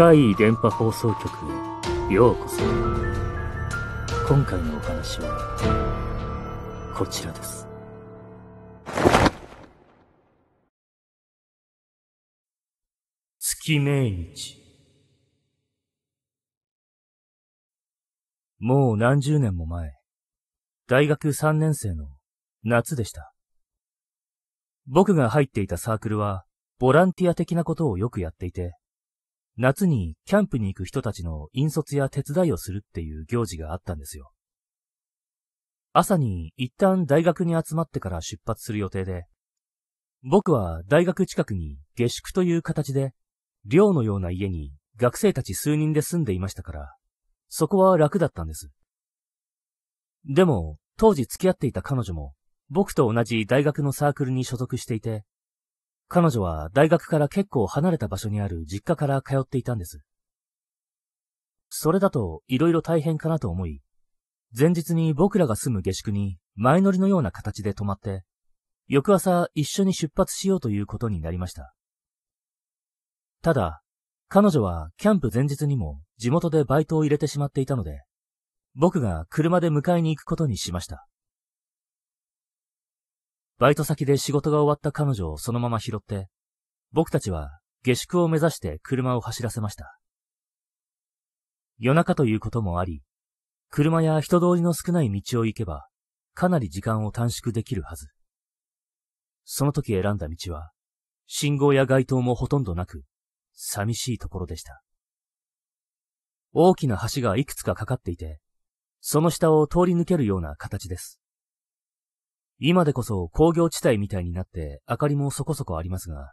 怪異電波放送局へようこそ。今回のお話は、こちらです。月命日。もう何十年も前、大学3年生の夏でした。僕が入っていたサークルは、ボランティア的なことをよくやっていて、夏にキャンプに行く人たちの引率や手伝いをするっていう行事があったんですよ。朝に一旦大学に集まってから出発する予定で、僕は大学近くに下宿という形で、寮のような家に学生たち数人で住んでいましたから、そこは楽だったんです。でも、当時付き合っていた彼女も、僕と同じ大学のサークルに所属していて、彼女は大学から結構離れた場所にある実家から通っていたんです。それだと色々大変かなと思い、前日に僕らが住む下宿に前乗りのような形で泊まって、翌朝一緒に出発しようということになりました。ただ、彼女はキャンプ前日にも地元でバイトを入れてしまっていたので、僕が車で迎えに行くことにしました。バイト先で仕事が終わった彼女をそのまま拾って、僕たちは下宿を目指して車を走らせました。夜中ということもあり、車や人通りの少ない道を行けば、かなり時間を短縮できるはず。その時選んだ道は、信号や街灯もほとんどなく、寂しいところでした。大きな橋がいくつかかかっていて、その下を通り抜けるような形です。今でこそ工業地帯みたいになって明かりもそこそこありますが、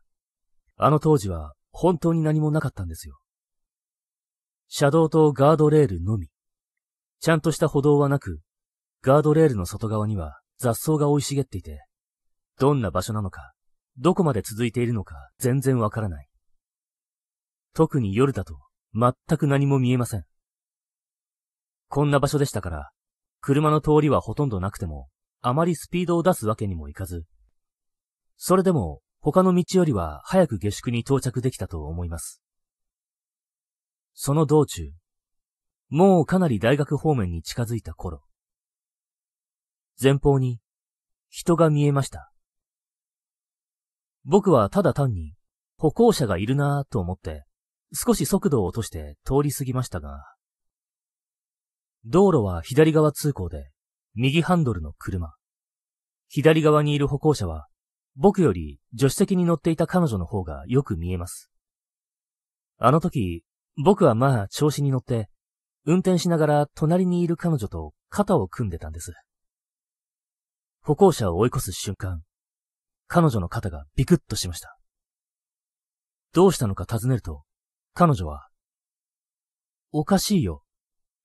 あの当時は本当に何もなかったんですよ。車道とガードレールのみ。ちゃんとした歩道はなく、ガードレールの外側には雑草が生い茂っていて、どんな場所なのか、どこまで続いているのか全然わからない。特に夜だと全く何も見えません。こんな場所でしたから、車の通りはほとんどなくても、あまりスピードを出すわけにもいかず、それでも他の道よりは早く下宿に到着できたと思います。その道中、もうかなり大学方面に近づいた頃、前方に人が見えました。僕はただ単に歩行者がいるなぁと思って少し速度を落として通り過ぎましたが、道路は左側通行で右ハンドルの車。左側にいる歩行者は、僕より助手席に乗っていた彼女の方がよく見えます。あの時、僕はまあ調子に乗って、運転しながら隣にいる彼女と肩を組んでたんです。歩行者を追い越す瞬間、彼女の肩がビクッとしました。どうしたのか尋ねると、彼女は、おかしいよ、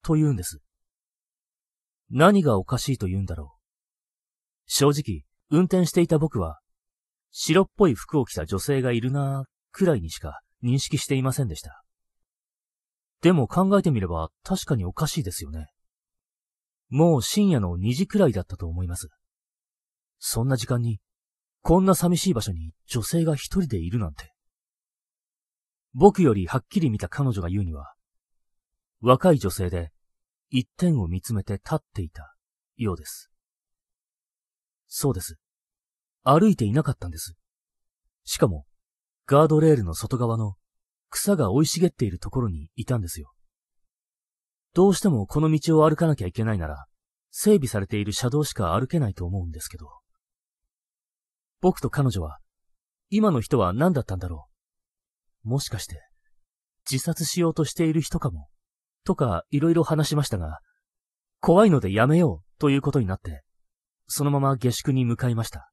と言うんです。何がおかしいと言うんだろう。正直、運転していた僕は、白っぽい服を着た女性がいるなぁ、くらいにしか認識していませんでした。でも考えてみれば確かにおかしいですよね。もう深夜の2時くらいだったと思います。そんな時間に、こんな寂しい場所に女性が一人でいるなんて。僕よりはっきり見た彼女が言うには、若い女性で一点を見つめて立っていたようです。そうです。歩いていなかったんです。しかも、ガードレールの外側の草が生い茂っているところにいたんですよ。どうしてもこの道を歩かなきゃいけないなら、整備されている車道しか歩けないと思うんですけど。僕と彼女は、今の人は何だったんだろう。もしかして、自殺しようとしている人かも。とか、いろいろ話しましたが、怖いのでやめようということになって、そのまま下宿に向かいました。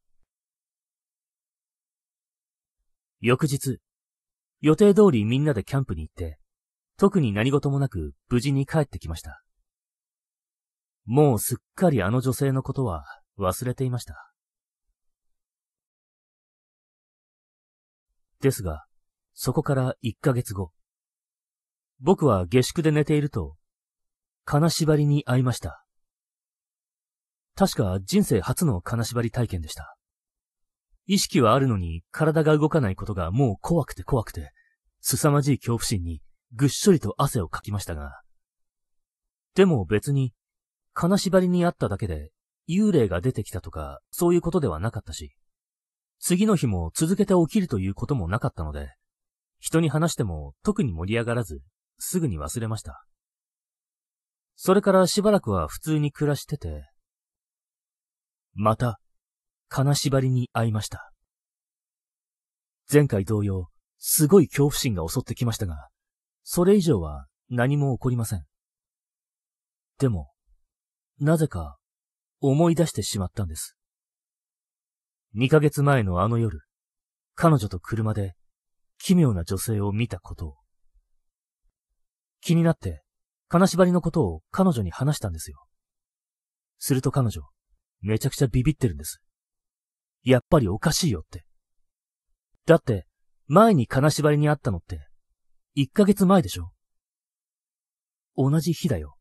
翌日、予定通りみんなでキャンプに行って、特に何事もなく無事に帰ってきました。もうすっかりあの女性のことは忘れていました。ですが、そこから1ヶ月後、僕は下宿で寝ていると、金縛りに会いました。確か人生初の金縛り体験でした。意識はあるのに体が動かないことがもう怖くて怖くて、凄まじい恐怖心にぐっしょりと汗をかきましたが、でも別に、金縛りにあっただけで、幽霊が出てきたとか、そういうことではなかったし、次の日も続けて起きるということもなかったので、人に話しても特に盛り上がらず、すぐに忘れました。それからしばらくは普通に暮らしてて、また、金縛りに会いました。前回同様、すごい恐怖心が襲ってきましたが、それ以上は何も起こりません。でも、なぜか思い出してしまったんです。2ヶ月前のあの夜、彼女と車で奇妙な女性を見たことを。気になって、金縛りのことを彼女に話したんですよ。すると彼女、めちゃくちゃビビってるんです。やっぱりおかしいよって。だって、前に金縛りにあったのって、1ヶ月前でしょ同じ日だよ。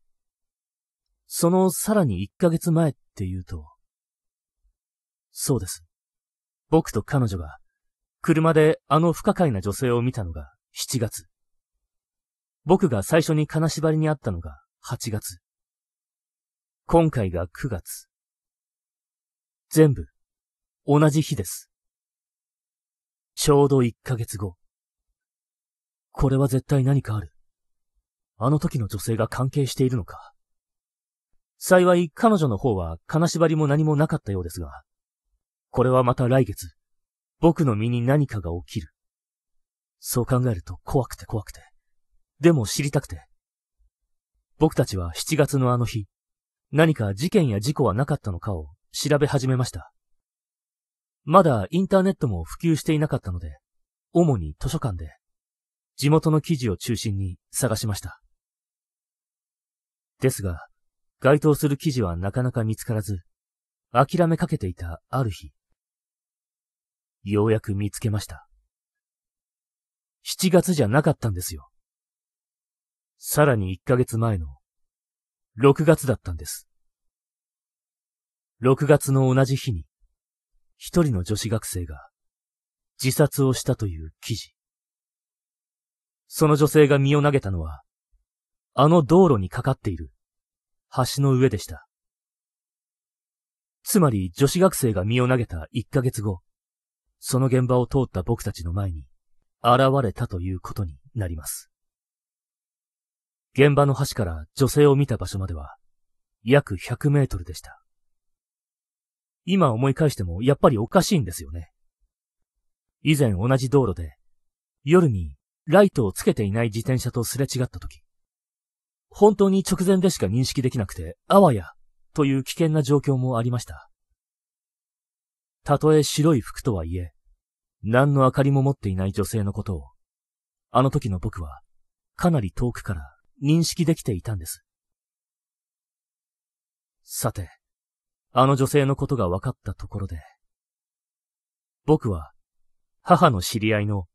そのさらに1ヶ月前って言うと、そうです。僕と彼女が、車であの不可解な女性を見たのが7月。僕が最初に金縛りにあったのが8月。今回が9月。全部、同じ日です。ちょうど1ヶ月後。これは絶対何かある。あの時の女性が関係しているのか。幸い彼女の方は金縛りも何もなかったようですが、これはまた来月、僕の身に何かが起きる。そう考えると怖くて怖くて。でも知りたくて。僕たちは7月のあの日、何か事件や事故はなかったのかを調べ始めました。まだインターネットも普及していなかったので、主に図書館で、地元の記事を中心に探しました。ですが、該当する記事はなかなか見つからず、諦めかけていたある日、ようやく見つけました。7月じゃなかったんですよ。さらに1ヶ月前の6月だったんです。6月の同じ日に、一人の女子学生が自殺をしたという記事。その女性が身を投げたのは、あの道路にかかっている橋の上でした。つまり女子学生が身を投げた1ヶ月後、その現場を通った僕たちの前に現れたということになります。現場の橋から女性を見た場所までは約100メートルでした。今思い返してもやっぱりおかしいんですよね。以前同じ道路で、夜にライトをつけていない自転車とすれ違った時、本当に直前でしか認識できなくて、あわや、という危険な状況もありました。たとえ白い服とはいえ、何の明かりも持っていない女性のことを、あの時の僕は、かなり遠くから認識できていたんです。さて、あの女性のことが分かったところで、僕は母の知り合いの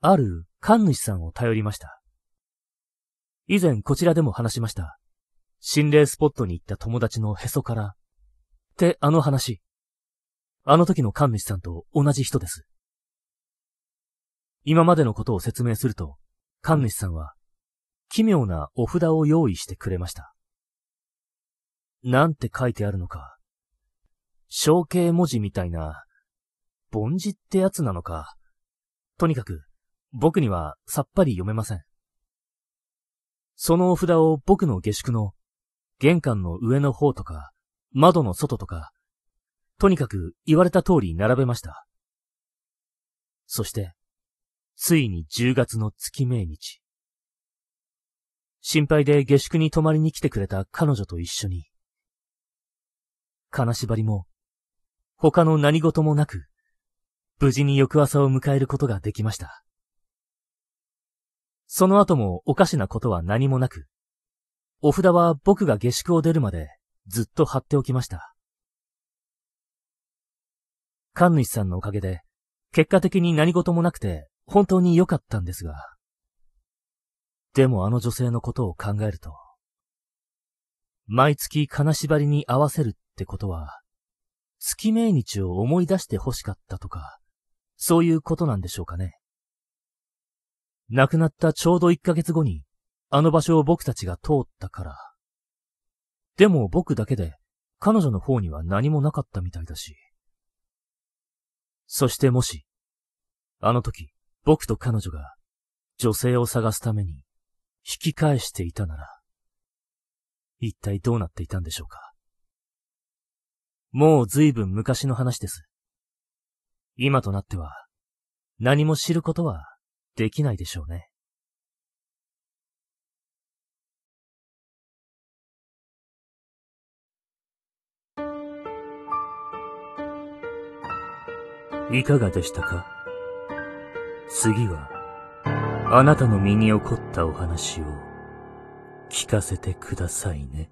ある神主さんを頼りました。以前こちらでも話しました。心霊スポットに行った友達のへそから、ってあの話。あの時の神主さんと同じ人です。今までのことを説明すると、神主さんは、奇妙なお札を用意してくれました。なんて書いてあるのか、象形文字みたいな、凡字ってやつなのか。とにかく、僕にはさっぱり読めません。そのお札を僕の下宿の玄関の上の方とか、窓の外とか、とにかく言われた通り並べました。そして、ついに10月の月命日。心配で下宿に泊まりに来てくれた彼女と一緒に、金縛りも他の何事もなく、無事に翌朝を迎えることができました。その後もおかしなことは何もなく、お札は僕が下宿を出るまでずっと貼っておきました。神主さんのおかげで、結果的に何事もなくて本当に良かったんですが、でもあの女性のことを考えると、毎月金縛りに合わせるってことは、月命日を思い出して欲しかったとか、そういうことなんでしょうかね。亡くなったちょうど1ヶ月後に、あの場所を僕たちが通ったから。でも僕だけで、彼女の方には何もなかったみたいだし。そしてもし、あの時、僕と彼女が、女性を探すために、引き返していたなら、一体どうなっていたんでしょうか。もう随分昔の話です。今となっては、何も知ることはできないでしょうね。いかがでしたか？次は、あなたの身に起こったお話を聞かせてくださいね。